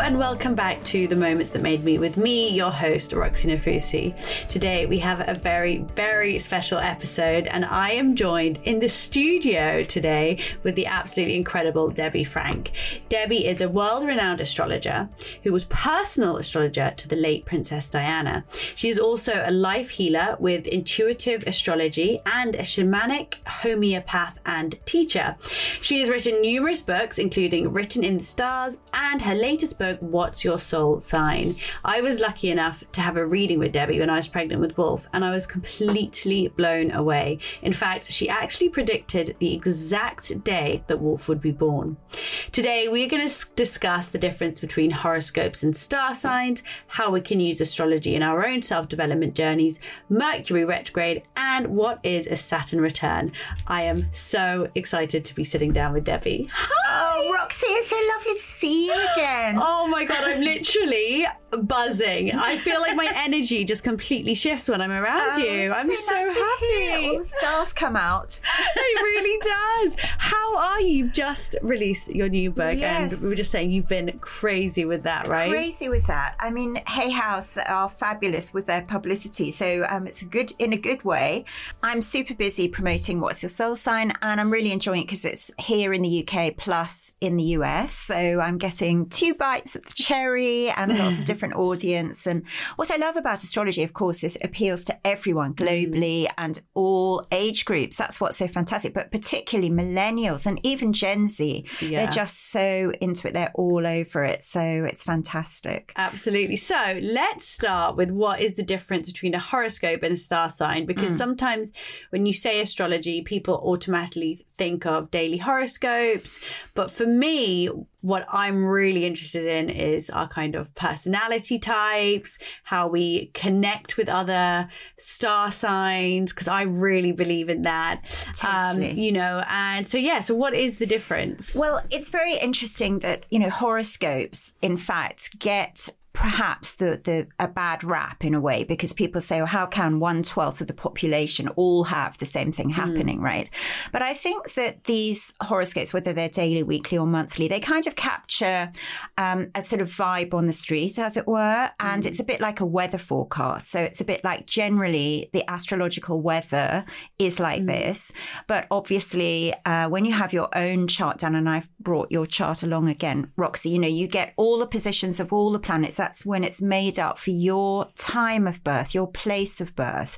And welcome back to the Moments That Made Me with me, your host, Roxie Nafousi. Today we have a very, very special episode, and I am joined in the studio today with the absolutely incredible Debbie Frank. Debbie is a world renowned astrologer who was personal astrologer to the late Princess Diana. She is also a life healer with intuitive astrology and a shamanic homeopath and teacher. She has written numerous books, including Written in the Stars and her latest book, What's Your Soul Sign? I was lucky enough to have a reading with Debbie when I was pregnant with Wolf, and I was completely blown away. In fact, she actually predicted the exact day that Wolf would be born. Today, we're going to discuss the difference between horoscopes and star signs, how we can use astrology in our own self development journeys, Mercury retrograde, and what is a Saturn return. I am so excited to be sitting down with Debbie. Hi! Oh, Roxie, it's so lovely to see you again. Oh my god, I'm literally buzzing. I feel like my energy just completely shifts when I'm around Oh, you. I'm it's so, nice happy. All the stars come out. it really does. How are you? You've just released your new book, Yes. and we were just saying you've been crazy with that, right? Crazy with that. I mean, Hay House are fabulous with their publicity, so um, it's a good in a good way. I'm super busy promoting What's Your Soul Sign, and I'm really enjoying it because it's here in the UK plus in the US. So I'm getting two bites at the cherry and lots of different audience. And what I love about astrology, of course, is it appeals to everyone mm-hmm. globally and all age groups. That's what's so fantastic. But particularly millennials and even Gen Z, Yeah. they're just so into it. They're all over it. So it's fantastic. Absolutely. So let's start with what is the difference between a horoscope and a star sign? Because mm. sometimes when you say astrology, people automatically think of daily horoscopes. But for me, what I'm really interested in is our kind of personality types, how we connect with other star signs, because I really believe in that. Um, totally. you know, and so, yeah, so what is the difference? Well, it's very interesting that, you know, horoscopes, in fact, get perhaps the, the a bad rap in a way because people say, well, how can one twelfth of the population all have the same thing happening, right? But I think that these horoscopes, whether they're daily, weekly, or monthly, they kind of capture um, a sort of vibe on the street, as it were, and it's a bit like a weather forecast. So it's a bit like generally the astrological weather is like this, but obviously uh, when you have your own chart done, and I've brought your chart along again, Roxie, you know you get all the positions of all the planets. That's when it's made up for your time of birth, your place of birth,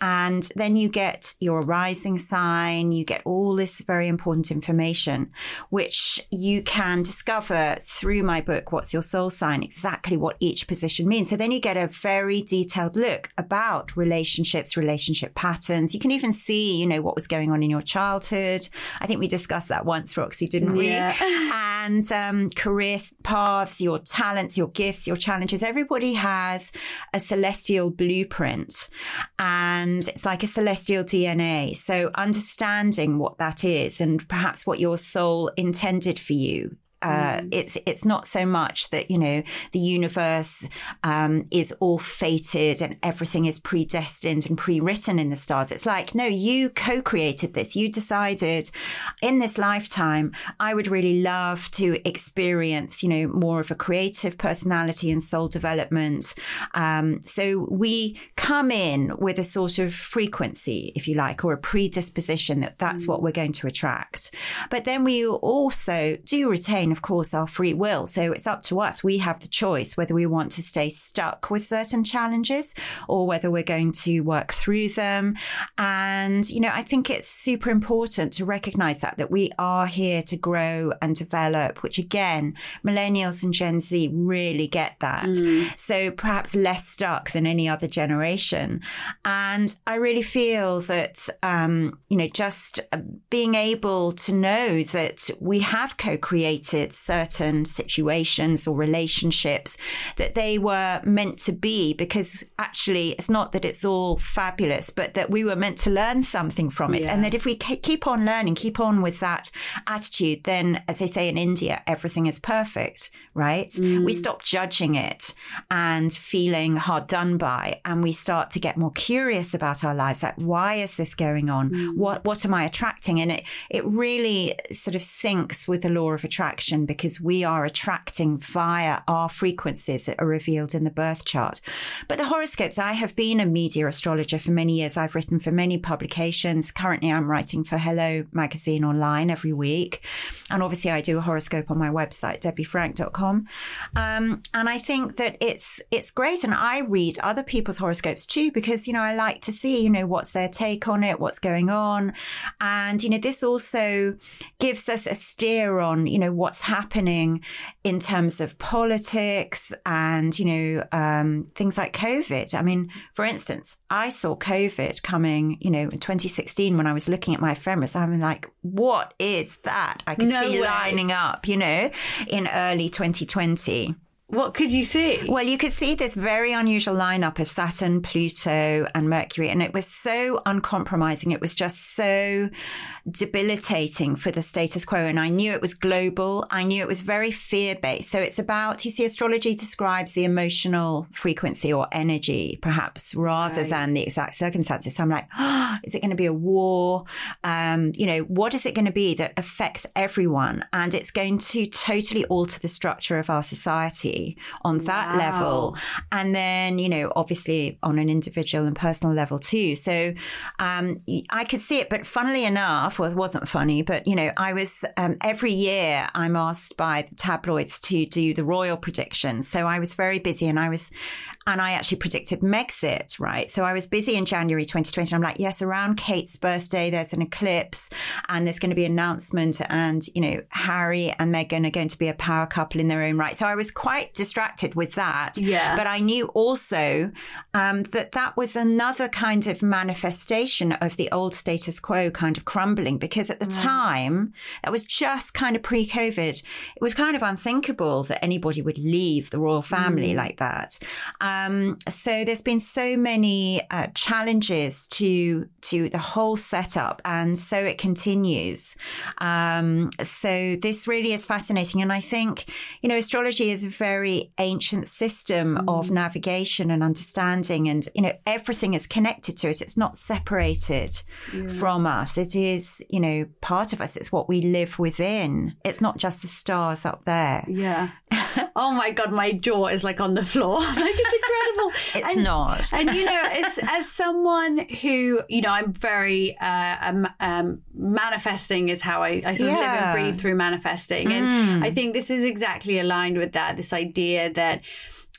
and then you get your rising sign. You get all this very important information, which you can discover through my book, What's Your Soul Sign, exactly what each position means. So then you get a very detailed look about relationships, relationship patterns. You can even see, you know, what was going on in your childhood. I think we discussed that once, Roxie, didn't we? Yeah. and um, career paths, your talents, your gifts, your challenges. Everybody has a celestial blueprint and it's like a celestial DNA. So understanding what that is and perhaps what your soul intended for you. Uh, It's it's not so much that you know the universe um, is all fated and everything is predestined and pre-written in the stars. It's like no, you co-created this. You decided in this lifetime I would really love to experience you know more of a creative personality and soul development. Um, so we come in with a sort of frequency, if you like, or a predisposition that that's what we're going to attract. But then we also do retain of course, our free will. So it's up to us. We have the choice whether we want to stay stuck with certain challenges or whether we're going to work through them. And, you know, I think it's super important to recognize that, that we are here to grow and develop, which again, millennials and Gen Z really get that. Mm. So perhaps less stuck than any other generation. And I really feel that, um, you know, just being able to know that we have co created certain situations or relationships, that they were meant to be, because actually it's not that it's all fabulous, but that we were meant to learn something from it. Yeah. And that if we keep on learning, keep on with that attitude, then, as they say in India, everything is perfect, right? Mm. We stop judging it and feeling hard done by, and we start to get more curious about our lives. Like, why is this going on? Mm. What what am I attracting? And it it really sort of syncs with the law of attraction because we are attracting via our frequencies that are revealed in the birth chart. But the horoscopes, I have been a media astrologer for many years. I've written for many publications. Currently, I'm writing for Hello Magazine online every week, and obviously, I do a horoscope on my website debbiefrank.com. Um, and I think that it's it's great, and I read other people's horoscopes too because you know I like to see you know what's their take on it, what's going on, and you know this also gives us a steer on you know what's happening in terms of politics and you know um, things like COVID. I mean, for instance, I saw COVID coming you know in 2016 when I was looking at my ephemeris. I'm like, what is that? I could no see way. lining up, you know, in early 2020. What could you see? Well, you could see this very unusual lineup of Saturn, Pluto, and Mercury, and it was so uncompromising. It was just so debilitating for the status quo. And I knew it was global. I knew it was very fear based. So it's about, you see, astrology describes the emotional frequency or energy, perhaps, rather right. than the exact circumstances. So I'm like, oh, is it going to be a war? Um, you know, what is it going to be that affects everyone? And it's going to totally alter the structure of our society on that wow. level. And then, you know, obviously on an individual and personal level too. So um, I could see it. But funnily enough, well, it wasn't funny, but, you know, I was um, every year I'm asked by the tabloids to do the royal predictions. So I was very busy and I was and I actually predicted Megxit, right? So I was busy in January 2020. I'm like, yes, around Kate's birthday, there's an eclipse and there's going to be an announcement. And, you know, Harry and Meghan are going to be a power couple in their own right. So I was quite distracted with that. Yeah. But I knew also um, that that was another kind of manifestation of the old status quo kind of crumbling because at the right. time, that was just kind of pre COVID. It was kind of unthinkable that anybody would leave the royal family mm. like that. Um, um, so there's been so many uh, challenges to to the whole setup, and so it continues. Um, so this really is fascinating, and I think you know astrology is a very ancient system mm. of navigation and understanding, and you know everything is connected to it. It's not separated yeah. from us. It is you know part of us. It's what we live within. It's not just the stars up there. Yeah. oh my god, my jaw is like on the floor. like it's incredible. it's and, not. and you know, as as someone who you know, I'm very uh, um, um, manifesting is how I, I sort yeah. of live and breathe through manifesting, mm. and I think this is exactly aligned with that. This idea that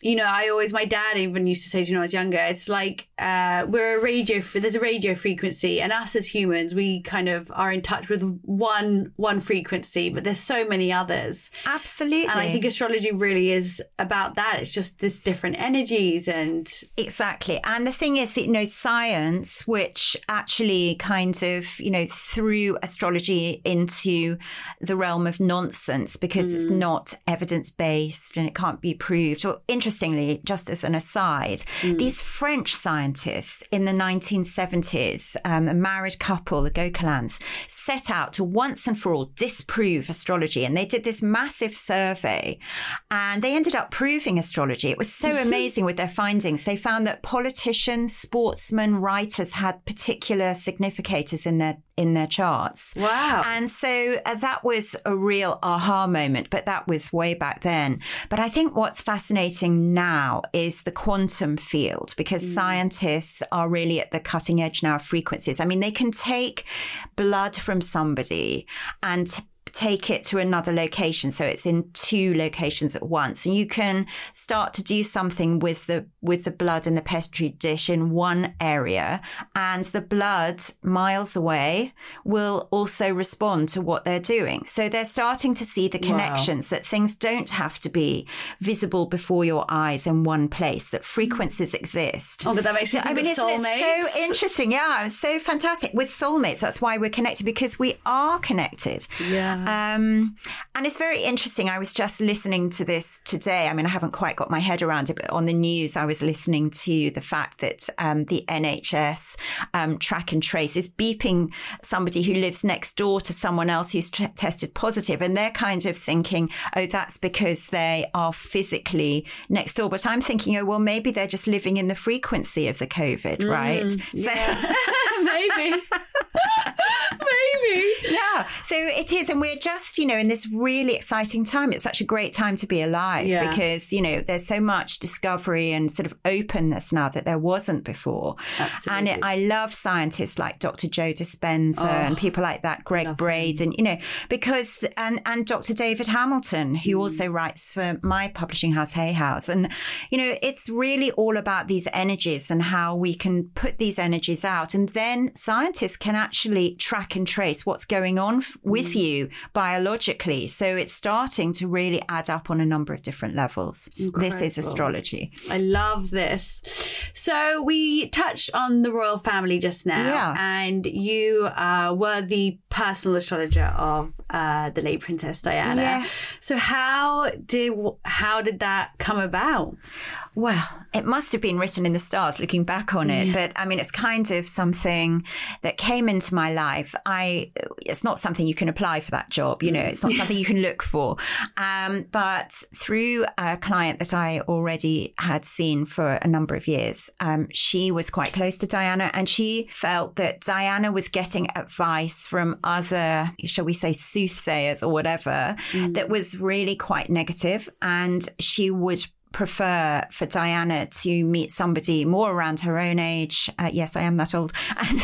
you know, I always, my dad even used to say to me when I was younger, it's like uh, we're a radio, there's a radio frequency, and us as humans, we kind of are in touch with one one frequency, but there's so many others. Absolutely. And I think astrology really is about that. It's just this different energies and. Exactly. And the thing is that, you know, science, which actually kind of, you know, threw astrology into the realm of nonsense because mm. it's not evidence based and it can't be proved. Or interesting interestingly, just as an aside, mm. these French scientists in the 1970s, um, a married couple, the Gauquelins, set out to once and for all disprove astrology. And they did this massive survey and they ended up proving astrology. It was so amazing with their findings. They found that politicians, sportsmen, writers had particular significators in their in their charts. Wow. And so uh, that was a real aha moment, but that was way back then. But I think what's fascinating now is the quantum field because mm. scientists are really at the cutting edge now of frequencies. I mean, they can take blood from somebody and take it to another location. So it's in two locations at once. And you can start to do something with the with the blood in the petri dish in one area and the blood miles away will also respond to what they're doing. So they're starting to see the connections wow. that things don't have to be visible before your eyes in one place, that frequencies exist. Oh, but that makes me so, I mean, isn't it so interesting? Yeah, so fantastic. With soulmates, that's why we're connected because we are connected. Yeah. Um, and it's very interesting. I was just listening to this today. I mean, I haven't quite got my head around it, but on the news, I was listening to the fact that um, the NHS um, track and trace is beeping somebody who lives next door to someone else who's t- tested positive, and they're kind of thinking, "Oh, that's because they are physically next door." But I'm thinking, "Oh, well, maybe they're just living in the frequency of the COVID, mm, right?" Yeah. So maybe. Maybe. Yeah. So it is. And we're just, you know, in this really exciting time. It's such a great time to be alive yeah. because, you know, there's so much discovery and sort of openness now that there wasn't before. Absolutely. And it, I love scientists like Dr. Joe Dispenza oh, and people like that, Gregg Braden, you know, because, and, and Dr. David Hamilton, who mm. also writes for my publishing house, Hay House. And, you know, it's really all about these energies and how we can put these energies out. And then scientists can actually track and trace what's going on with mm. you biologically. So it's starting to really add up on a number of different levels. Incredible. This is astrology. I love this. So we touched on the royal family just now, yeah. and you uh, were the personal astrologer of uh, the late Princess Diana. Yes. So how did how did that come about? Well, it must have been written in the stars looking back on it, yeah. but I mean, it's kind of something that came into my life. I, it's not something you can apply for that job, you know, it's not something you can look for. Um, but through a client that I already had seen for a number of years, um, she was quite close to Diana and she felt that Diana was getting advice from other, shall we say, soothsayers or whatever, mm. that was really quite negative, And she would prefer for Diana to meet somebody more around her own age. Uh, yes, I am that old. And,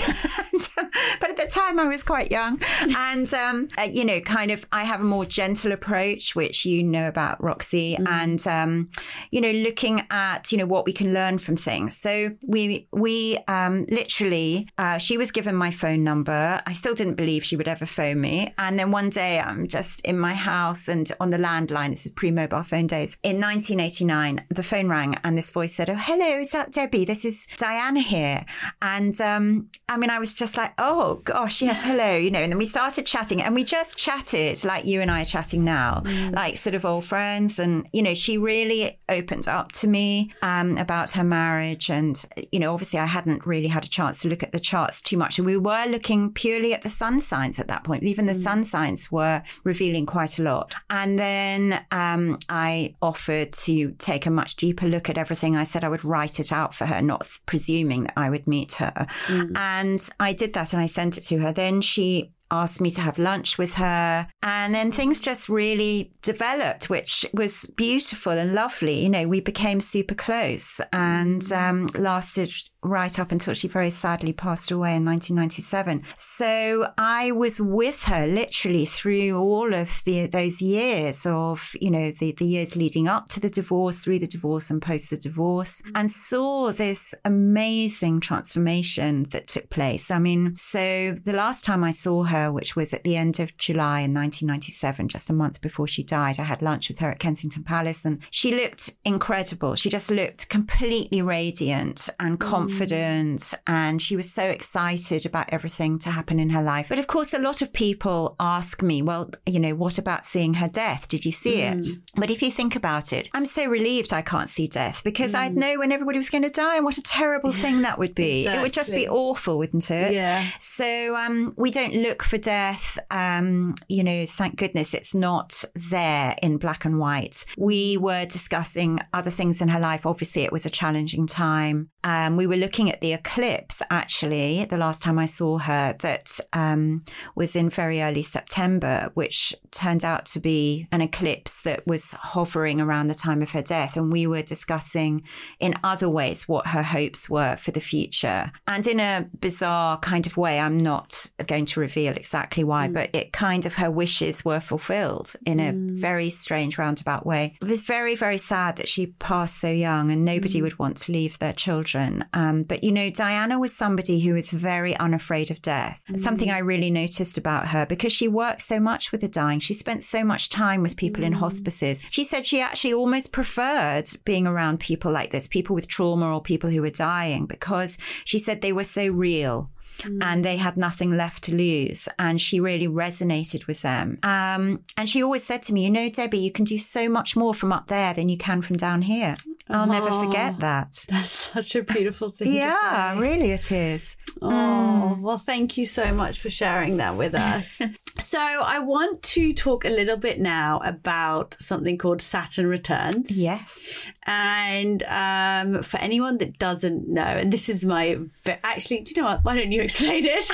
and um, but at the time I was quite young. And, um, uh, you know, kind of, I have a more gentle approach, which you know about Roxie, mm. and, um, you know, looking at, you know, what we can learn from things. So we, we um, literally, uh, she was given my phone number. I still didn't believe she would ever phone me. And then one day I'm just in my house and on the landline, this is pre mobile phone days, in 1989 the phone rang and this voice said, Oh, hello, is that Debbie? This is Diana here. And um, I mean, I was just like, Oh, gosh, yes, hello, you know. And then we started chatting and we just chatted like you and I are chatting now, mm. like sort of old friends. And, you know, she really opened up to me um, about her marriage. And, you know, obviously I hadn't really had a chance to look at the charts too much. And we were looking purely at the sun signs at that point. Even the mm. sun signs were revealing quite a lot. And then um, I offered to take a much deeper look at everything. I said I would write it out for her, not presuming that I would meet her. Mm. And I did that and I sent it to her. Then she asked me to have lunch with her. And then things just really developed, which was beautiful and lovely. You know, we became super close and mm. um, lasted right up until she very sadly passed away in 1997. So I was with her literally through all of the, those years of, you know, the, the years leading up to the divorce, through the divorce and post the divorce, and saw this amazing transformation that took place. I mean, so the last time I saw her, which was at the end of July in 1997, just a month before she died, I had lunch with her at Kensington Palace and she looked incredible. She just looked completely radiant and mm. confident. Mm confident and she was so excited about everything to happen in her life. But of course, a lot of people ask me, well, you know, what about seeing her death? Did you see mm. it? But if you think about it, I'm so relieved I can't see death because mm. I'd know when everybody was going to die and what a terrible thing that would be. exactly. It would just be awful, wouldn't it? Yeah. So um, we don't look for death. Um, you know, thank goodness it's not there in black and white. We were discussing other things in her life. Obviously, it was a challenging time. Um, we were looking at the eclipse actually the last time I saw her that um, was in very early September, which turned out to be an eclipse that was hovering around the time of her death. And we were discussing in other ways what her hopes were for the future. And in a bizarre kind of way, I'm not going to reveal exactly why, mm. but it kind of her wishes were fulfilled in a mm. very strange roundabout way. It was very, very sad that she passed so young and nobody mm. would want to leave their children. Um, but, you know, Diana was somebody who was very unafraid of death. Mm. Something I really noticed about her because she worked so much with the dying. She spent so much time with people in mm. hospices. She said she actually almost preferred being around people like this, people with trauma or people who were dying, because she said they were so real. Mm. and they had nothing left to lose. And she really resonated with them. Um, and she always said to me, You know, Debbie, you can do so much more from up there than you can from down here. I'll oh, never forget that. That's such a beautiful thing. yeah, really, it is. Oh, mm. well, thank you so much for sharing that with us. so, I want to talk a little bit now about something called Saturn Returns. Yes. And um, for anyone that doesn't know, and this is my actually, do you know what? Why don't you explain it?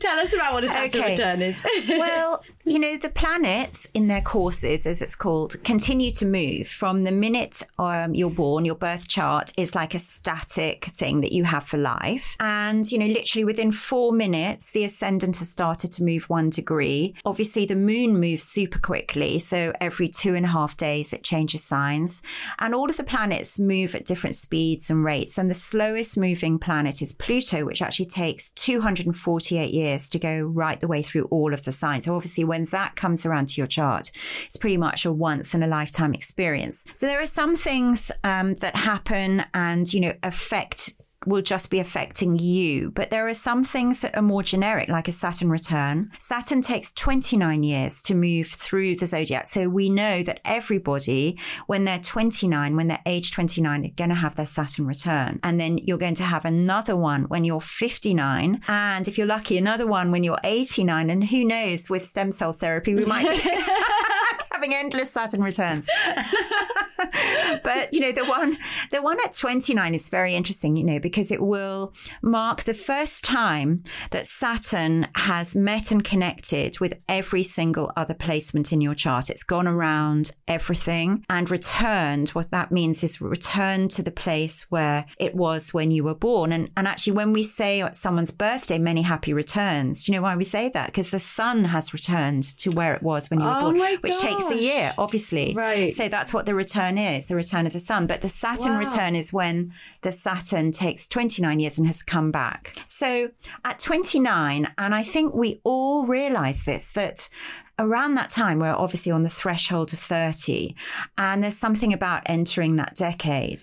Tell us about what a Saturn okay. return is. well, you know, the planets in their courses, as it's called, continue to move from the minute um, you're born. Your birth chart is like a static thing that you have for life. And, you know, literally within four minutes, the ascendant has started to move one degree. Obviously, the moon moves super quickly. So every two and a half days, it changes signs. And all of the planets move at different speeds and rates. And the slowest moving planet is Pluto, which actually takes two 248 years to go right the way through all of the signs. So obviously when that comes around to your chart, it's pretty much a once in a lifetime experience. So there are some things um, that happen and, you know, affect will just be affecting you. But there are some things that are more generic, like a Saturn return. Saturn takes 29 years to move through the zodiac. So we know that everybody, when they're 29, when they're age 29, are going to have their Saturn return. And then you're going to have another one when you're 59. And if you're lucky, another one when you're 89. And who knows, with stem cell therapy, we might be having endless Saturn returns. but you know, the one the one at 29 is very interesting, you know, because it will mark the first time that Saturn has met and connected with every single other placement in your chart. It's gone around everything and returned. What that means is returned to the place where it was when you were born. And and actually when we say at someone's birthday, many happy returns, do you know why we say that? Because the sun has returned to where it was when you were oh born, which takes a year, obviously. Right. So that's what the return is, the return of the sun. But the Saturn wow. return is when the Saturn takes 29 years and has come back. So at 29, and I think we all realize this, that around that time, we're obviously on the threshold of 30. And there's something about entering that decade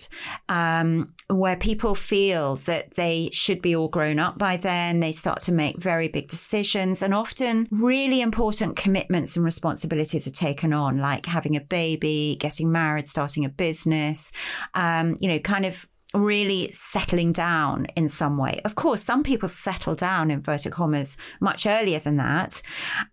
um, where people feel that they should be all grown up by then. They start to make very big decisions, and often really important commitments and responsibilities are taken on, like having a baby, getting married, starting a business, um, you know, kind of really settling down in some way. Of course, some people settle down, inverted commas, much earlier than that.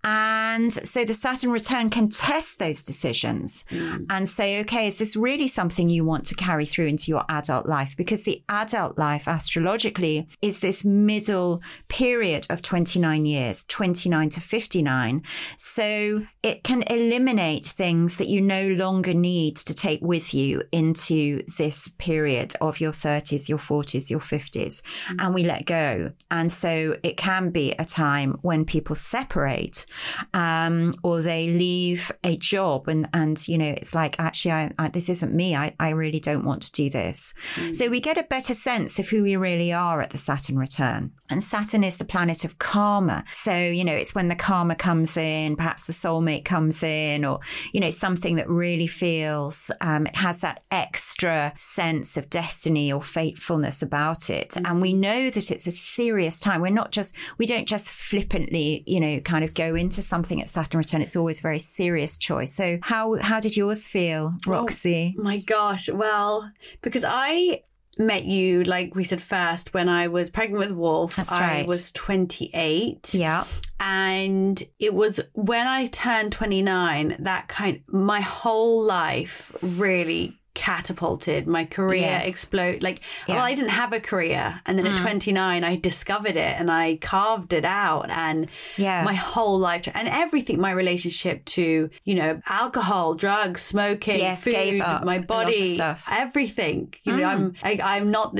And so the Saturn return can test those decisions mm. and say, okay, is this really something you want to carry through into your adult life? Because the adult life astrologically is this middle period of 29 years, 29 to 59. So it can eliminate things that you no longer need to take with you into this period of your your 30s, your 40s, your 50s, mm-hmm. and we let go. And so it can be a time when people separate um, or they leave a job and, and you know, it's like, actually, I, I, this isn't me. I, I really don't want to do this. Mm-hmm. So we get a better sense of who we really are at the Saturn return. And Saturn is the planet of karma. So, you know, it's when the karma comes in, perhaps the soulmate comes in, or, you know, something that really feels, um, it has that extra sense of destiny or fatefulness about it. Mm-hmm. And we know that it's a serious time. We're not just, we don't just flippantly, you know, kind of go into something at Saturn return. It's always a very serious choice. So how, how did yours feel, Roxie? Oh, my gosh. Well, because I, met you, like we said first, when I was pregnant with Wolf. That's right. I was 28. Yeah. And it was when I turned 29 that kind my whole life really catapulted. My career Yes. explode. Like, Yeah. well, I didn't have a career, and then at mm. 29, I discovered it and I carved it out, and Yeah. my whole life and everything. My relationship to you know alcohol, drugs, smoking, Yes, food, gave up a my body, stuff. everything. You know, mm. I'm I, I'm not.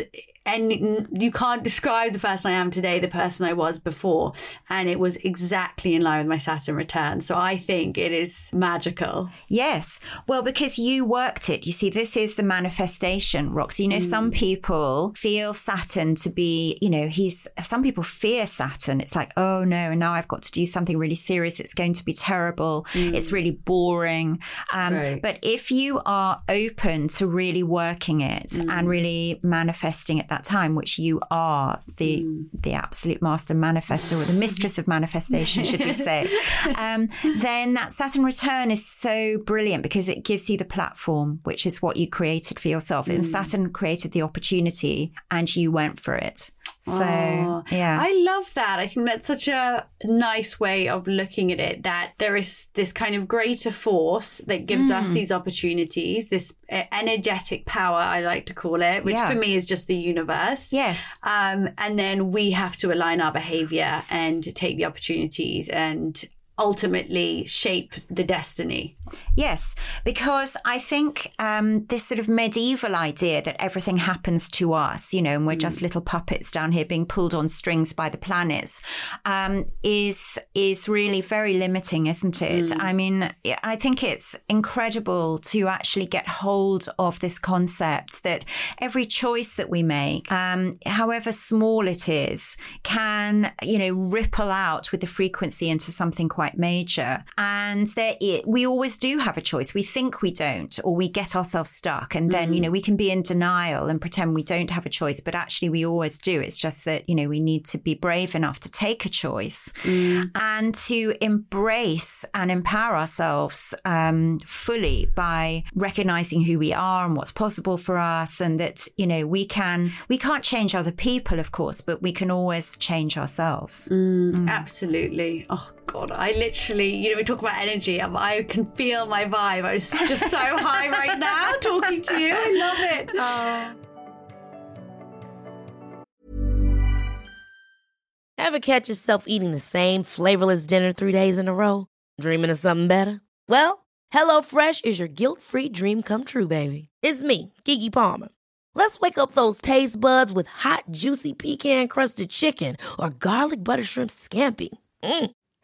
And you can't describe the person I am today, the person I was before. And it was exactly in line with my Saturn return. So I think it is magical. Yes. Well, because you worked it. You see, this is the manifestation, Roxie. You know, some Mm. people feel Saturn to be, you know, he's, some people fear Saturn. It's like, oh no, and now I've got to do something really serious. It's going to be terrible. It's really boring. Um, Mm. Right. But if you are open to really working it Mm. and really manifesting at that time, which you are the, Mm. the absolute master manifestor or the mistress of manifestation, should we say, um, then that Saturn return is so brilliant because it gives you the platform, which is what you created for yourself. Mm. And Saturn created the opportunity and you went for it. So, Oh, yeah. I love that. I think that's such a nice way of looking at it that there is this kind of greater force that gives Mm. us these opportunities, this uh, energetic power, I like to call it, which Yeah. for me is just the universe. yes. Um, and then we have to align our behavior and take the opportunities and ultimately shape the destiny. Yes, because I think um, this sort of medieval idea that everything happens to us, you know, and we're just little puppets down here being pulled on strings by the planets, um, is is really very limiting, isn't it? I mean, I think it's incredible to actually get hold of this concept that every choice that we make, um, however small it is, can you know ripple out with the frequency into something quite major, and there it, we always do have a choice. We think we don't, or we get ourselves stuck. And then, you mm-hmm. know, we can be in denial and pretend we don't have a choice, but actually we always do. It's just that, you know, we need to be brave enough to take a choice mm. and to embrace and empower ourselves um, fully by recognizing who we are and what's possible for us. And that, you know, we can, we can't change other people, of course, but we can always change ourselves. Mm, mm. Absolutely. Oh God, I literally, you know, we talk about energy. um, I can feel my vibe. I was just so high right now talking to you. I love it. Ever catch yourself eating the same flavorless dinner three days in a row? Dreaming of something better? Well, HelloFresh is your guilt free dream come true, baby. It's me, Keke Palmer. Let's wake up those taste buds with hot, juicy pecan crusted chicken or garlic butter shrimp scampi. Mm.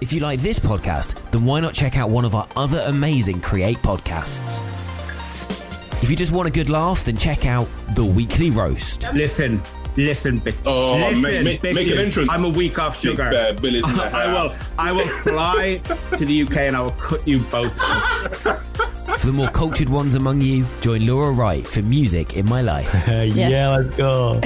If you like this podcast, then why not check out one of our other amazing Create podcasts? If you just want a good laugh, then check out The Weekly Roast. Listen, listen, bitch. Oh, listen, make- make- make an entrance. I'm a week off Big sugar. bad Billy's in the I will. I will fly to the UK and I will cut you both. For the more cultured ones among you, join Laura Wright for Music in My Life. Yeah, let's go.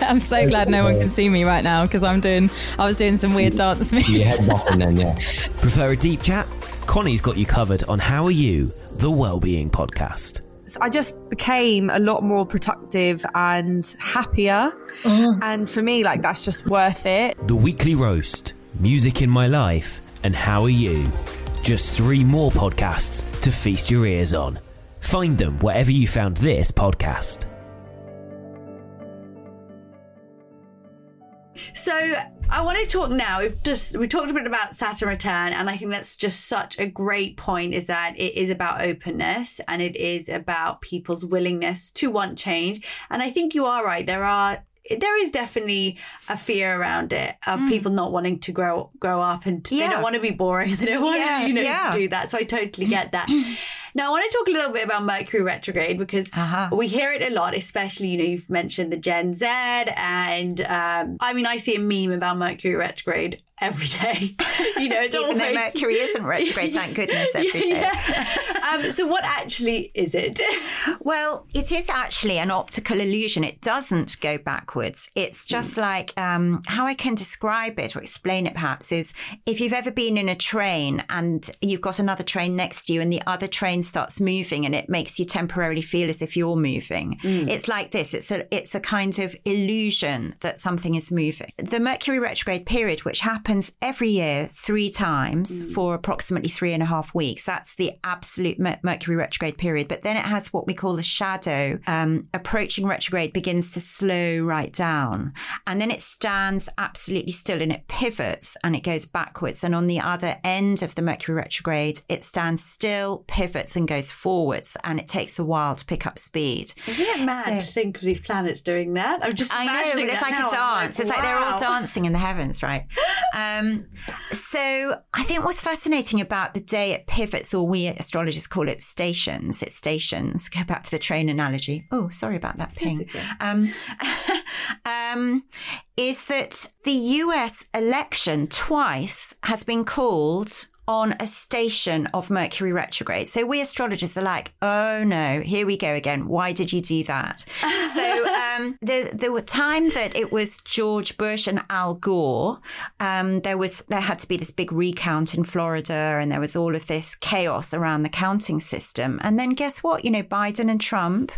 I'm so glad no one can see me right now because I'm doing. I was doing some weird dance moves. Your head bopping then, yeah. Prefer a deep chat? Connie's got you covered on How Are You, the Wellbeing Podcast. I just became a lot more productive and happier. Mm. And for me, like, that's just worth it. The Weekly Roast, Music in My Life, and How Are You? Just three more podcasts to feast your ears on. Find them wherever you found this podcast. So I want to talk now. We've just we talked a bit about Saturn return, and I think that's just such a great point. Is that it is about openness and it is about people's willingness to want change. And I think you are right. There are there is definitely a fear around it of Mm. people not wanting to grow grow up and they Yeah. don't want to be boring. They don't want Yeah, to you know yeah. do that. So I totally get that. Now I want to talk a little bit about Mercury retrograde because Uh-huh. we hear it a lot, especially you know you've mentioned the Gen Z, and um, I mean I see a meme about Mercury retrograde every day. you know, Even though Mercury isn't retrograde, thank goodness, every day. Yeah. um, so what actually is it? Well, it is actually an optical illusion. It doesn't go backwards. It's just like um, how I can describe it or explain it perhaps is if you've ever been in a train and you've got another train next to you and the other train starts moving and it makes you temporarily feel as if you're moving. It's like this. It's a it's a kind of illusion that something is moving. The Mercury retrograde period, which happens every year three times for approximately three and a half weeks, that's the absolute Mer- Mercury retrograde period. But then it has what we call the shadow. Um, approaching retrograde begins to slow right down. And then it stands absolutely still and it pivots and it goes backwards. And on the other end of the Mercury retrograde, it stands still, pivots, and goes forwards. And it takes a while to pick up speed. Isn't it mad So- to think of these planets doing that? I'm just I know, but it's like a dance. it's like they're all dancing in the heavens, right? Um, so I think what's fascinating about the day it pivots, or we astrologers call it stations, it's stations. Go back to the train analogy. Oh, sorry about that ping. Um, um, is that the US election twice has been called on a station of Mercury retrograde. So we astrologers are like, oh no, here we go again. Why did you do that? so um, the the time that it was George Bush and Al Gore, um, there was there had to be this big recount in Florida, and there was all of this chaos around the counting system. And then guess what? You know, Biden and Trump,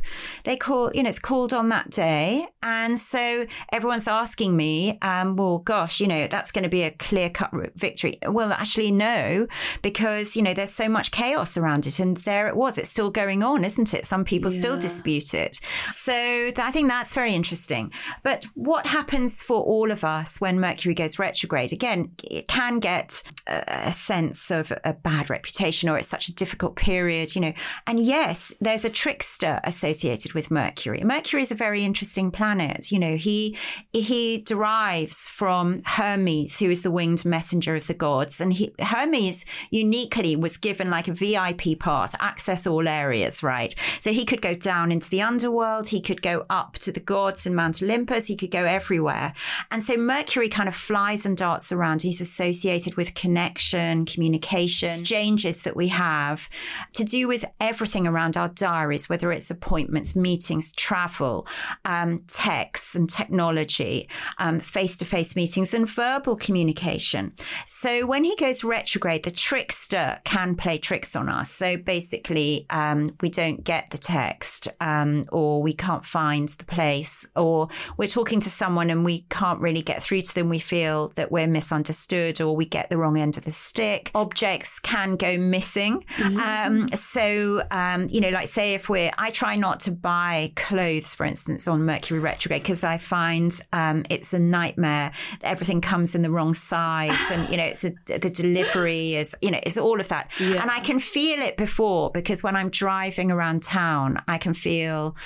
they call you know it's called on that day, and so everyone's asking me, um, well, gosh, you know, that's going to be a clear cut victory. Well, actually, no, because you know there's so much chaos around it, and there it was. It's still going on, isn't it? Some people still dispute it. So th- I think that's very interesting. But what happens for all of us when Mercury goes retrograde? Again, it can get a, a sense of a bad reputation, or it's such a difficult period, you know. And yes, there's a trickster associated with Mercury. Mercury is a very interesting planet. You know, he he derives from Hermes, who is the winged messenger of the gods, and he Hermes uniquely was given like a VIP pass, access all areas, right? So he could go down into the underworld, he could go up to the gods in Mount Olympus, he could go everywhere. And so Mercury kind of flies and darts around. He's associated with connection, communication, exchanges that we have to do with everything around our diaries, whether it's appointments, meetings, travel, um, texts and technology, face to face meetings, and verbal communication. So when he goes retrograde, the trickster can play tricks on us. So basically, um, we don't get the text, um, or we can't find the place, or we're talking to someone and we can't really get through to them. We feel that we're misunderstood, or we get the wrong end of the stick. Objects can go missing. Um, so, um, you know, like say if we're, I try not to buy clothes, for instance, on Mercury retrograde because I find um, it's a nightmare. Everything comes in the wrong size, and you know, it's a, the delivery is, you know, it's all of that. And I can feel it before because when I'm driving around town, I can feel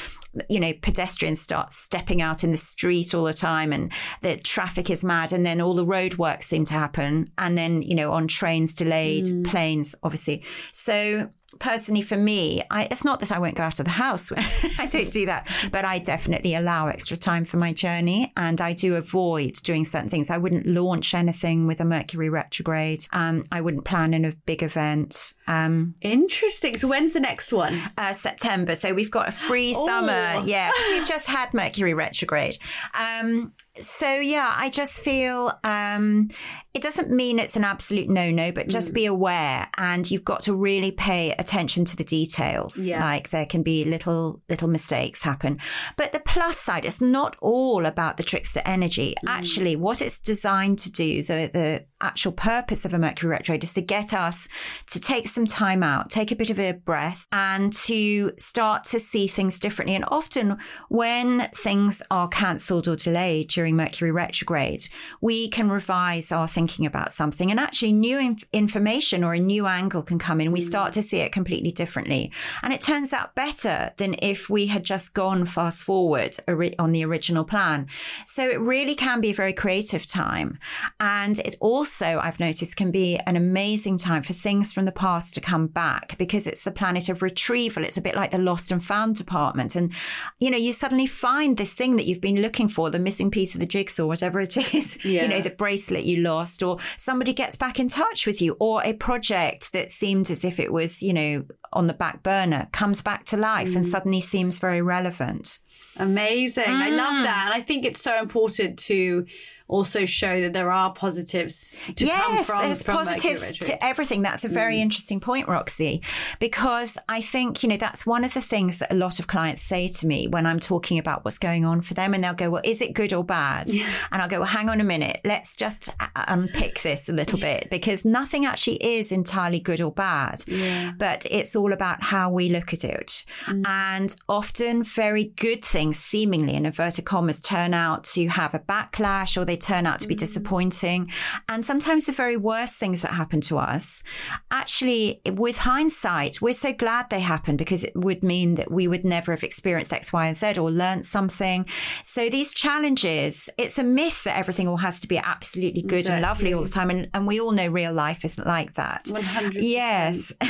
you know, pedestrians start stepping out in the street all the time and the traffic is mad. And then all the road works seem to happen. And then, you know, on trains delayed, mm. planes, obviously. So personally for me, I, it's not that I won't go out of the house. I don't do that, but I definitely allow extra time for my journey and I do avoid doing certain things. I wouldn't launch anything with a Mercury retrograde. Um, I wouldn't plan in a big event. Um, Interesting. So when's the next one? uh, September. So we've got a free Oh. summer. Yeah, we've just had Mercury retrograde. Um, so yeah, I just feel um, it doesn't mean it's an absolute no-no, but Mm. just be aware, and you've got to really pay attention to the details. Yeah. Like there can be little little mistakes happen, but the plus side, it's not all about the trickster energy. Mm. Actually, what it's designed to do, the the actual purpose of a Mercury retrograde is to get us to take some time out, take a bit of a breath, and to start to see things differently. And often, when things are cancelled or delayed during Mercury retrograde, we can revise our thinking about something, and actually, new inf- information or a new angle can come in. We hmm. start to see it completely differently, and it turns out better than if we had just gone fast forward on the original plan. So it really can be a very creative time. And it also, I've noticed, can be an amazing time for things from the past to come back because it's the planet of retrieval. It's a bit like the lost and found department. And, you know, you suddenly find this thing that you've been looking for, the missing piece of the jigsaw, whatever it is, Yeah. you know, the bracelet you lost, or somebody gets back in touch with you, or a project that seemed as if it was, you know, on the back burner comes back to life and suddenly seems very relevant. Amazing. I love Mm. that. And I think it's so important to also show that there are positives to come yes, from, there's from positives to everything. That's a very Mm. interesting point, Roxie, because I think, you know, that's one of the things that a lot of clients say to me when I'm talking about what's going on for them. And they'll go, well, is it good or bad? And I'll go, well, hang on a minute. Let's just uh, unpick this a little bit because nothing actually is entirely good or bad. Yeah. But it's all about how we look at it. And often very good things, seemingly in inverted commas, turn out to have a backlash or they turn out to be mm. disappointing. And sometimes the very worst things that happen to us, actually, with hindsight, we're so glad they happened because it would mean that we would never have experienced X, Y, and Z or learnt something. So these challenges, it's a myth that everything all has to be absolutely good and lovely all the time. And, and we all know real life isn't like that. 100%. Yes.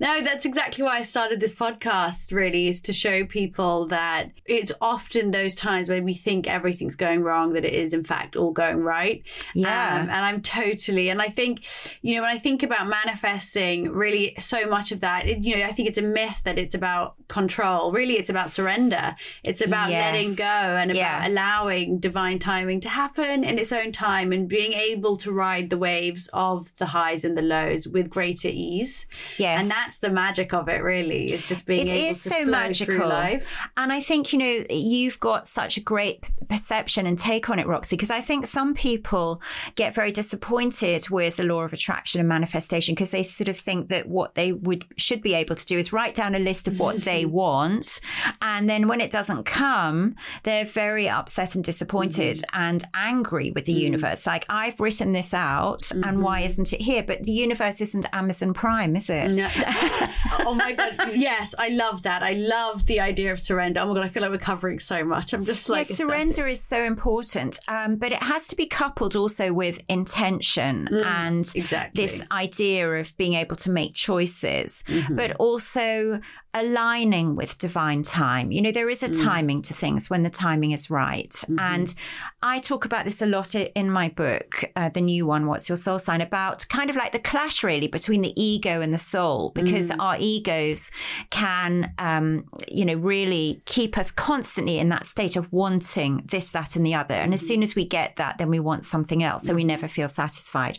No, that's exactly why I started this podcast, really, is to show people that it's often those times when we think everything's going wrong that it is, in fact, all going right. Yeah. Um, and I'm totally, and I think, you know, when I think about manifesting, really so much of that, it, you know, I think it's a myth that it's about control. Really, it's about surrender. It's about Yes. letting go and Yeah. about allowing divine timing to happen in its own time and being able to ride the waves of the highs and the lows with greater ease. Yes. And that's the magic of it, really. It's just being It able is to so flow magical. through life. And I think, you know, you've got such a great perception and take on it, Roxie, because I think some people get very disappointed with the law of attraction and manifestation because they sort of think that what they would should be able to do is write down a list of what they want. And then when it doesn't come, they're very upset and disappointed Mm-hmm. and angry with the Mm. universe. Like, I've written this out and why isn't it here? But the universe isn't Amazon Prime, is it? No. oh my god! Yes, I love that. I love the idea of surrender. Oh my god! I feel like we're covering so much. I'm just like yes, surrender is so important, um, but it has to be coupled also with intention and Mm, exactly. this idea of being able to make choices, Mm-hmm. but also aligning with divine time. You know, there is a Mm. timing to things when the timing is right. Mm-hmm. And I talk about this a lot in my book, uh, the new one, What's Your Soul Sign, about kind of like the clash really between the ego and the soul, because Mm. our egos can, um, you know, really keep us constantly in that state of wanting this, that, and the other. And as soon as we get that, then we want something else. So we never feel satisfied.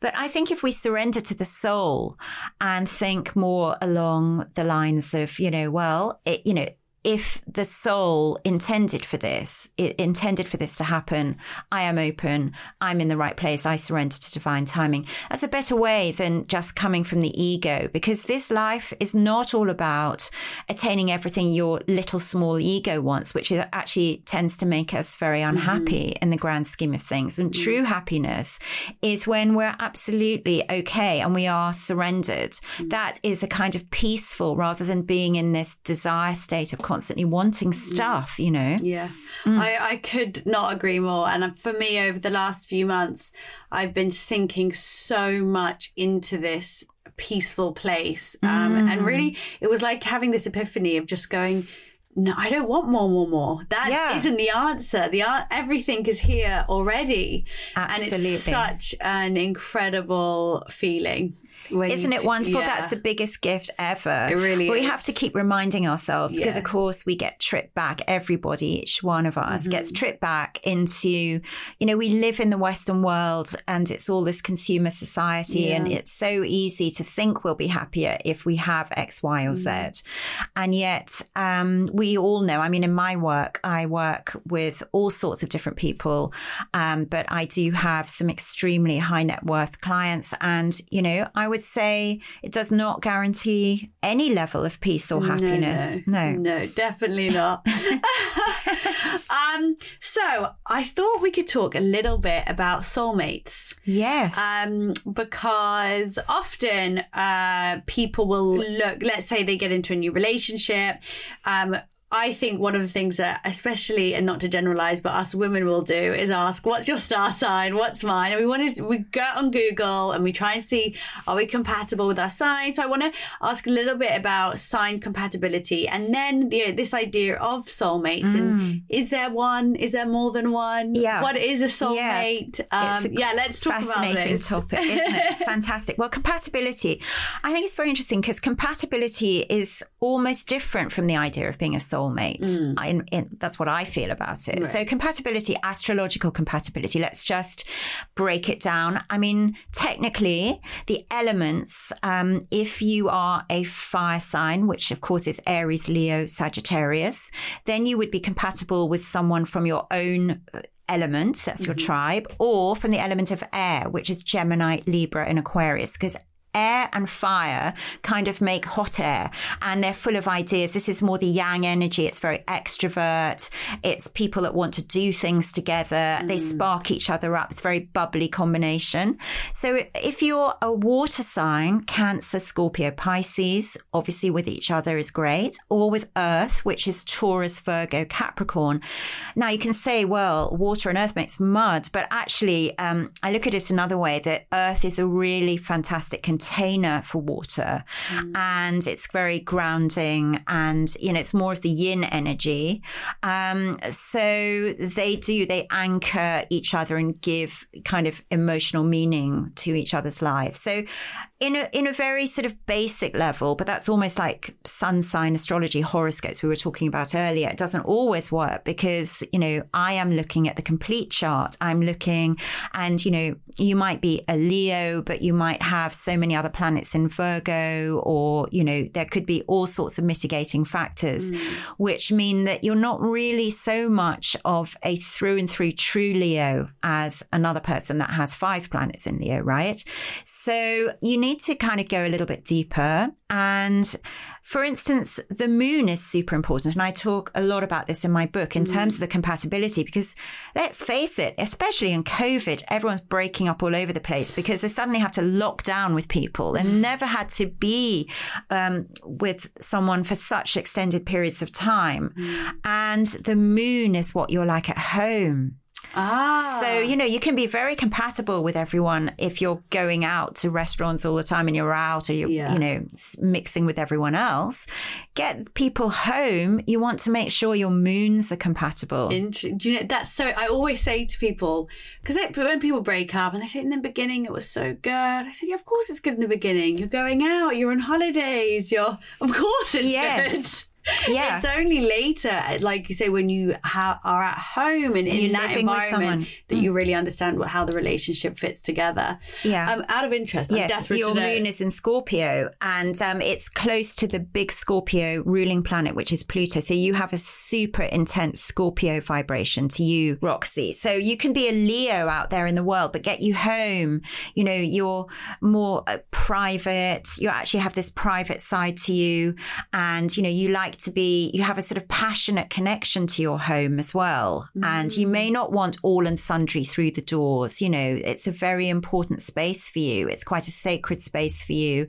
But I think if we surrender to the soul and think more along the lines of, you know, well, it, you know, if the soul intended for this, it intended for this to happen, I am open, I'm in the right place, I surrender to divine timing. That's a better way than just coming from the ego because this life is not all about attaining everything your little small ego wants, which is actually tends to make us very mm-hmm. unhappy in the grand scheme of things. And mm-hmm. true happiness is when we're absolutely okay and we are surrendered. Mm-hmm. That is a kind of peaceful rather than being in this desire state of constantly wanting stuff, you know? Yeah, Mm. I, I could not agree more. And for me, over the last few months, I've been sinking so much into this peaceful place. Um, Mm. And really, it was like having this epiphany of just going, no, I don't want more, more, more. That Yeah. not the answer. The an- everything is here already, and it's such an incredible feeling. Isn't you- it wonderful? yeah. That's the biggest gift ever. It really But we is. have to keep reminding ourselves because, Yeah. of course, we get tripped back. Everybody, each one of us, gets Mm-hmm. tripped back into, you know, we live in the Western world and it's all this consumer society, and it's so easy to think we'll be happier if we have X, Y, or Z. Mm. And yet, um, we all know. I mean, in my work, I work with all sorts of different people, um, but I do have some extremely high net worth clients. And, you know, I would say it does not guarantee any level of peace or No, happiness. No, No. no, definitely not. um, so I thought we could talk a little bit about soulmates. Yes. Um, because often uh, people will look, let's say they get into a new relationship. Um, I think one of the things that, especially, and not to generalize, but us women will do is ask, "What's your star sign? What's mine?" And we want to we go on Google and we try and see are we compatible with our sign. So I want to ask a little bit about sign compatibility, and then the, this idea of soulmates. And is there one? Is there more than one? Yeah. What is a soulmate? Um, It's a yeah, let's talk about fascinating this. topic, isn't it? It's fantastic. Well, compatibility, I think it's very interesting because compatibility is almost different from the idea of being a soulmate. I, in, in, that's what I feel about it. So, compatibility, astrological compatibility. Let's just break it down. I mean, technically, the elements. Um, if you are a fire sign, which of course is Aries, Leo, Sagittarius, then you would be compatible with someone from your own uh, element, that's your tribe, or from the element of air, which is Gemini, Libra, and Aquarius, because air and fire kind of make hot air and they're full of ideas. This is more the yang energy. It's very extrovert. It's people that want to do things together. They spark each other up. It's a very bubbly combination. So if you're a water sign, Cancer, Scorpio, Pisces, obviously with each other is great, or with Earth, which is Taurus, Virgo, Capricorn. Now you can say, well, water and Earth makes mud, but actually, um, I look at it another way that Earth is a really fantastic container for water and it's very grounding and, you know, it's more of the yin energy. Um, so they do, they anchor each other and give kind of emotional meaning to each other's lives. So in a in a very sort of basic level, but that's almost like sun sign astrology horoscopes we were talking about earlier. It doesn't always work because you know I am looking at the complete chart. I'm looking, and you know you might be a Leo, but you might have so many other planets in Virgo, or you know there could be all sorts of mitigating factors, mm. which mean that you're not really so much of a through and through true Leo as another person that has five planets in Leo, right? So you need to kind of go a little bit deeper. And for instance, the moon is super important. And I talk a lot about this in my book in terms of the mm. compatibility, because let's face it, especially in COVID, everyone's breaking up all over the place because they suddenly have to lock down with people and mm. never had to be um, with someone for such extended periods of time. Mm. And the moon is what you're like at home. Ah. So, you know, you can be very compatible with everyone if you're going out to restaurants all the time and you're out or you're, Yeah. you know, mixing with everyone else. Get people home. You want to make sure your moons are compatible. Int- do you know that's so? I always say to people because when people break up and they say in the beginning it was so good. I said, yeah, of course it's good in the beginning. You're going out. You're on holidays. You're of course it's Yes. good. Yeah. It's only later, like you say, when you ha- are at home and in you're that environment someone. that you really understand what, how the relationship fits together. Yeah. Um, out of interest, I'm Yes, desperate your moon is in Scorpio, and um, it's close to the big Scorpio ruling planet, which is Pluto. So you have a super intense Scorpio vibration to you, Roxie. So you can be a Leo out there in the world, but get you home. You know, you're more uh, private. You actually have this private side to you, and you know, you like to be. You have a sort of passionate connection to your home as well, and you may not want all and sundry through the doors. You know, it's a very important space for you. It's quite a sacred space for you.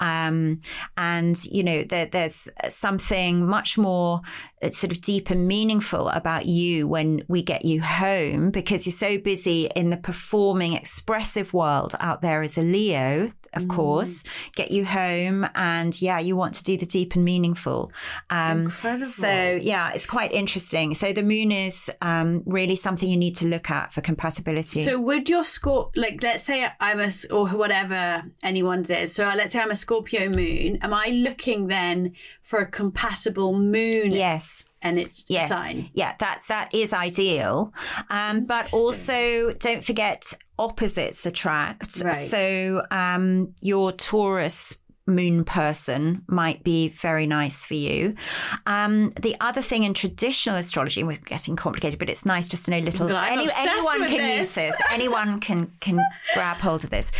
Um, and, you know, there, there's something much more uh, sort of deep and meaningful about you when we get you home because you're so busy in the performing, expressive world out there as a Leo. Of course, get you home, and yeah, you want to do the deep and meaningful. Um, Incredible. So yeah, it's quite interesting. So the moon is um, really something you need to look at for compatibility. So would your score like let's say I'm a or whatever anyone's is. So let's say I'm a Scorpio moon. Am I looking then for a compatible moon yes. And its Yes. sign? Yeah, that that is ideal. Um, but also don't forget opposites attract. Right. So um, your Taurus moon person might be very nice for you. Um, the other thing in traditional astrology, we're getting complicated, but it's nice just to know little. Any- anyone can this. use this. Anyone can can grab hold of this.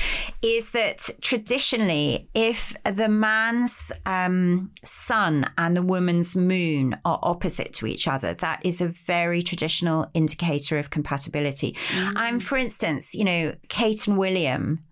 Is that traditionally, if the man's um, sun and the woman's moon are opposite to each other, that is a very traditional indicator of compatibility. Um, for instance, you know, Kate and William.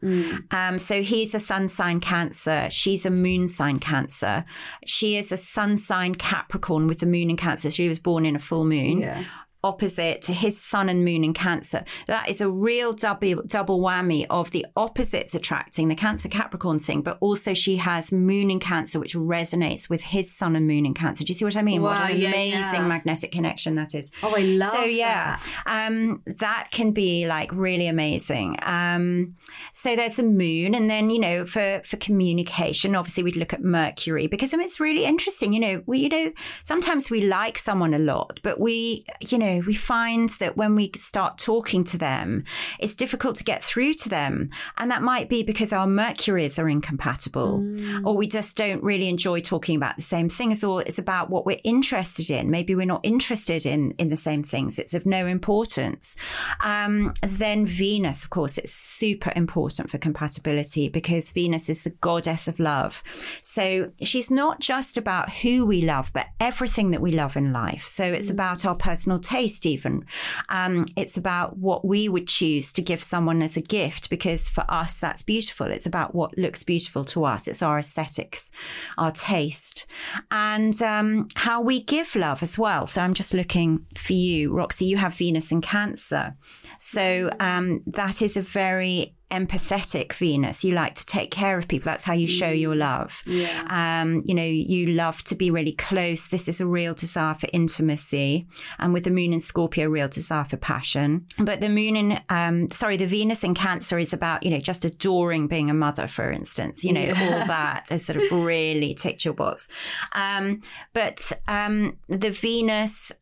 Um, so he's a sun sign Cancer. She's a moon sign Cancer. She is a sun sign Capricorn with the moon in Cancer. She was born in a full moon. Yeah. Opposite to his sun and moon in Cancer. That is a real double double whammy of the opposites attracting the Cancer Capricorn thing, but also she has moon in Cancer, which resonates with his sun and moon in Cancer. Do you see what I mean? Wow, what an yeah, amazing yeah. magnetic connection that is. Oh, I love it. So yeah, um, that can be like really amazing. Um, so there's the moon, and then you know for for communication, obviously we'd look at Mercury because I mean it's really interesting. You know, we you know sometimes we like someone a lot, but we you know we find that when we start talking to them, it's difficult to get through to them, and that might be because our Mercuries are incompatible, or we just don't really enjoy talking about the same things, or it's about what we're interested in. Maybe we're not interested in in the same things. It's of no importance. Um, then Venus, of course, it's super important for compatibility because Venus is the goddess of love. So she's not just about who we love, but everything that we love in life. So it's about our personal taste, even. Um, it's about what we would choose to give someone as a gift because for us, that's beautiful. It's about what looks beautiful to us. It's our aesthetics, our taste, and um, how we give love as well. So I'm just looking for you, Roxie. You have Venus in Cancer. So um, that is a very empathetic Venus. You like to take care of people. That's how you show your love. Yeah. Um, you know, you love to be really close. This is a real desire for intimacy. And with the moon in Scorpio, real desire for passion. But the moon in, um, sorry, the Venus in Cancer is about, you know, just adoring being a mother, for instance. You know, all that is sort of really ticked your box. Um, but um, the Venus,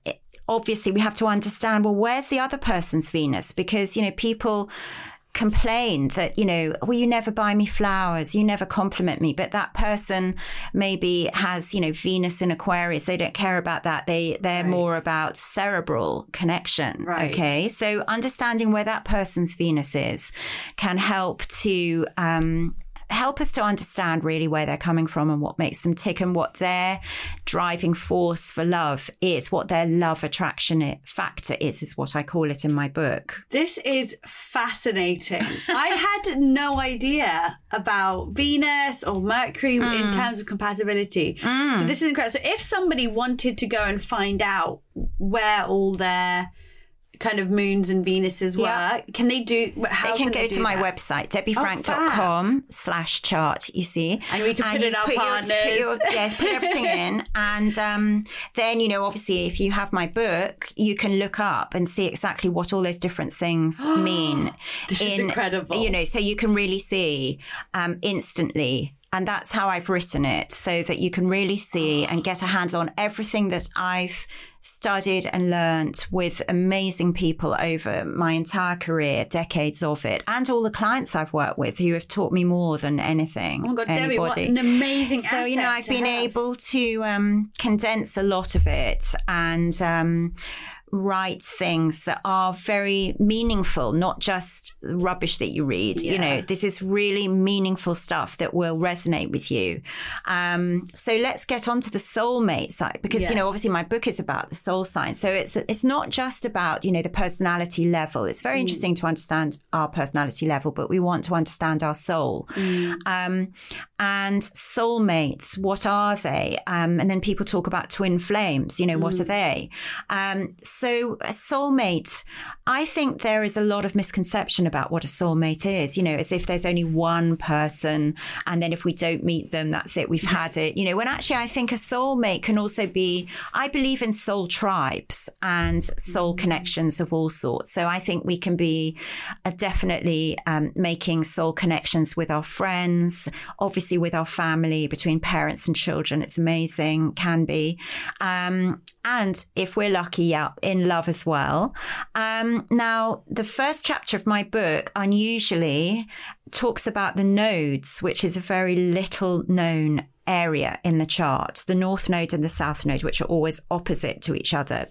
obviously, we have to understand well, where's the other person's Venus? Because, you know, people complain that you know well you never buy me flowers you never compliment me but that person maybe has you know venus in aquarius they don't care about that they they're more about cerebral connection Right. okay so understanding where that person's venus is can help to um help us to understand really where they're coming from and what makes them tick and what their driving force for love is what their love attraction factor is is what i call it in my book This is fascinating. I had no idea about Venus or Mercury in mm. terms of compatibility. So mm. this is incredible. So if somebody wanted to go and find out where all their kind of moons and Venuses were, Yeah. can they do? How they can, go they to my that? website, debbiefrank.com slash chart, you see. And we can in our put your- partners. put your- yes, put everything in. And um, then, you know, obviously, if you have my book, you can look up and see exactly what all those different things mean. This is incredible. You know, so you can really see um, instantly. And that's how I've written it, so that you can really see and get a handle on everything that I've studied and learnt with amazing people over my entire career, decades of it, and all the clients I've worked with who have taught me more than anything. Oh my God, Debbie, what an amazing So, you know, I've been have. able to um, condense a lot of it and um, write things that are very meaningful, not just rubbish that you read. You know, this is really meaningful stuff that will resonate with you. Um, so let's get on to the soulmate side because, you know, obviously my book is about the soul sign. So it's, it's not just about, you know, the personality level. It's very interesting to understand our personality level, but we want to understand our soul. Um, and soulmates, what are they? Um, and then people talk about twin flames, you know, what are they? Um, so a soulmate, I think there is a lot of misconception about what a soulmate is, you know, as if there's only one person. And then if we don't meet them, that's it, we've had it, you know, when actually I think a soulmate can also be, I believe in soul tribes and soul connections of all sorts. So I think we can be uh, definitely um, making soul connections with our friends, obviously with our family, between parents and children. It's amazing, can be. Um, and if we're lucky, yeah, in love as well. Um, now, the first chapter of my book, unusually, talks about the nodes, which is a very little known area in the chart, the north node and the south node, which are always opposite to each other.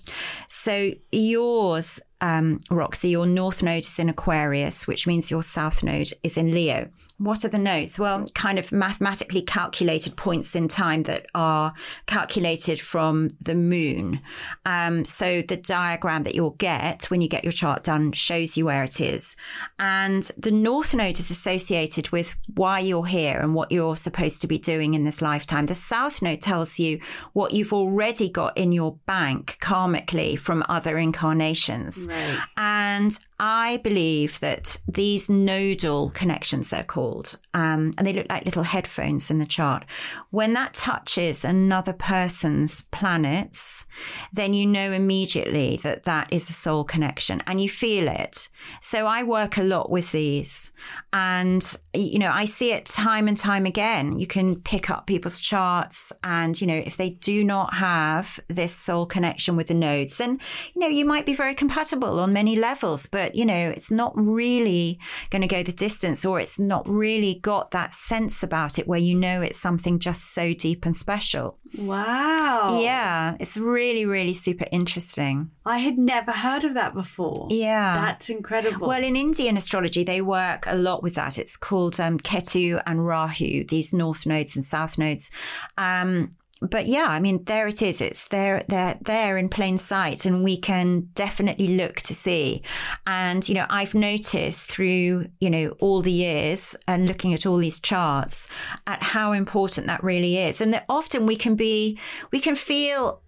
So yours, um, Roxie, your north node is in Aquarius, which means your south node is in Leo. What are the nodes? Well, kind of mathematically calculated points in time that are calculated from the moon. Um, so the diagram that you'll get when you get your chart done shows you where it is. And the north node is associated with why you're here and what you're supposed to be doing in this lifetime. The south node tells you what you've already got in your bank karmically from other incarnations. Right. And I believe that these nodal connections, they're called, um, and they look like little headphones in the chart. When that touches another person's planets, then you know immediately that that is a soul connection and you feel it. So I work a lot with these and, you know, I see it time and time again. You can pick up people's charts and, you know, if they do not have this soul connection with the nodes, then, you know, you might be very compatible on many levels, but, you know, it's not really going to go the distance or it's not really got that sense about it where you know it's something just so deep and special. Wow. Yeah, it's really, really super interesting. I had never heard of that before. Yeah. That's incredible. Well, in Indian astrology, they work a lot with that. It's called um, Ketu and Rahu, these north nodes and south nodes. Um, but yeah, I mean, there it is. It's there, there, there in plain sight, and we can definitely look to see. And you know, I've noticed through you know all the years and looking at all these charts at how important that really is, and that often we can be, we can feel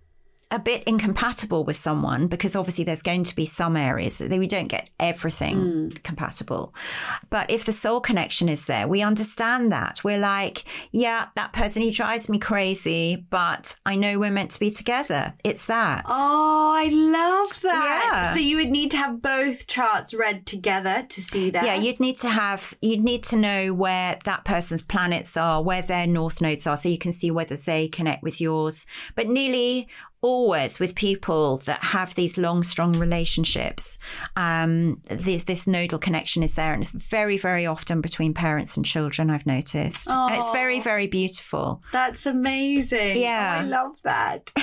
a bit incompatible with someone because obviously there's going to be some areas that we don't get everything hmm. compatible. But if the soul connection is there, we understand that. We're like, yeah, that person, he drives me crazy, but I know we're meant to be together. It's that. Oh, I love that. Yeah. So you would need to have both charts read together to see that. Yeah, you'd need to have, you'd need to know where that person's planets are, where their north nodes are, so you can see whether they connect with yours. But nearly always with people that have these long, strong relationships, um, this, this nodal connection is there, and very, very often between parents and children. I've noticed, and it's very, very beautiful. That's amazing. Yeah. Oh, I love that.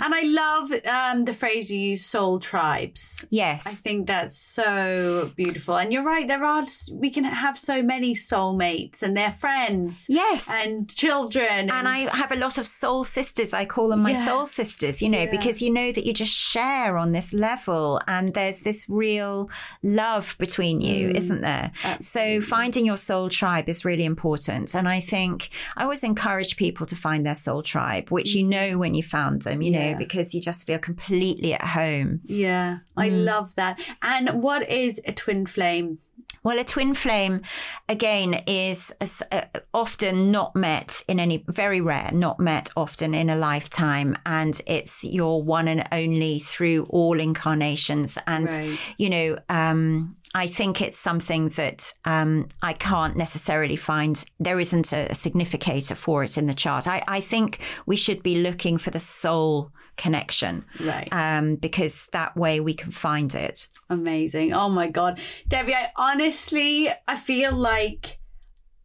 and I love um, the phrase you use, soul tribes. Yes. I think that's so beautiful. And you're right, there are, we can have so many soulmates and they're friends. Yes. And children. And I have a lot of soul sisters. I call them my Yeah. soul sisters, you know, Yeah. because you know that you just share on this level and there's this real love between you, Mm. isn't there? So finding your soul tribe is really important. And I think I always encourage people to find their soul tribe, which you know when you found them, you Mm. Yeah. know, because you just feel completely at home. Yeah, I Mm. love that. And what is a twin flame? Well, a twin flame, again, is uh, often not met in any, very rare, not met often in a lifetime. And it's your one and only through all incarnations. And, Right. you know, um, I think it's something that um, I can't necessarily find. There isn't a, a significator for it in the chart. I, I think we should be looking for the soul connection, Right. Um, because that way we can find it. Amazing. Oh my God. Debbie, I honestly, I feel like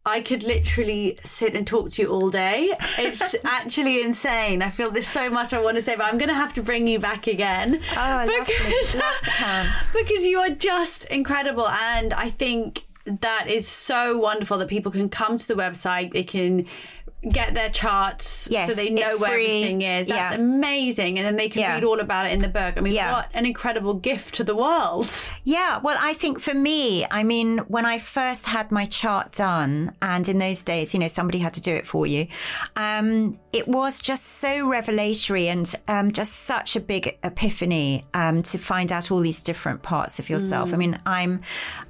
I could literally sit and talk to you all day. It's actually insane. I feel there's so much I want to say, but I'm going to have to bring you back again. Oh, because, Love to come. because you are just incredible. And I think that is so wonderful that people can come to the website, they can get their charts Yes, so they know where free. everything is. That's Yeah. amazing. And then they can Yeah. read all about it in the book. I mean, Yeah. what an incredible gift to the world. Yeah, well, I think for me, I mean, when I first had my chart done, and in those days, you know, somebody had to do it for you, um, it was just so revelatory and um, just such a big epiphany um, to find out all these different parts of yourself. I mean, I'm,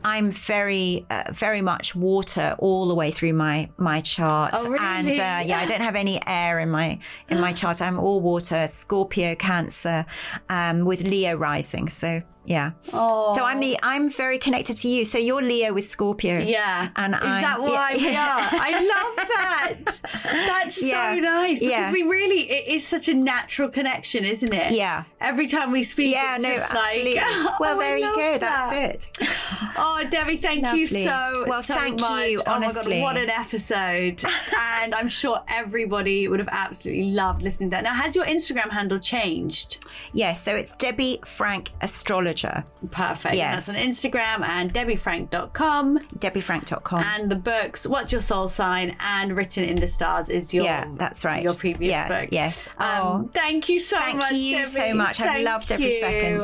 I'm very, uh, very much water all the way through my my chart, Oh, really? and uh, yeah, I don't have any air in my in my chart. I'm all water, Scorpio, Cancer, um, with Leo rising. So yeah. Oh. So I'm the I'm very connected to you. So you're Leo with Scorpio. Yeah. And Is I'm, that why yeah, we are? I love that. that's Yeah. so nice because Yeah. we really it is such a natural connection, isn't it? Yeah. Every time we speak, Yeah, it's no, just absolutely. like, well, oh, I there you go. that. That's it. Oh, Debbie, thank you so Well, so thank much. you, Oh my honestly. god, what an episode! and I'm sure everybody would have absolutely loved listening to that. Now, has your Instagram handle changed? Yes, so it's Debbie Frank Astrologer. Perfect. Yes. That's on Instagram and debbiefrank.com. DebbieFrank.com. And the books, What's Your Soul Sign and Written in the Stars is your Yeah, that's right. Your previous Yeah, book. yes. Um, Oh. thank you so Thank much. Thank you so much. I've Thank loved every you. second.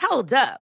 Hold up.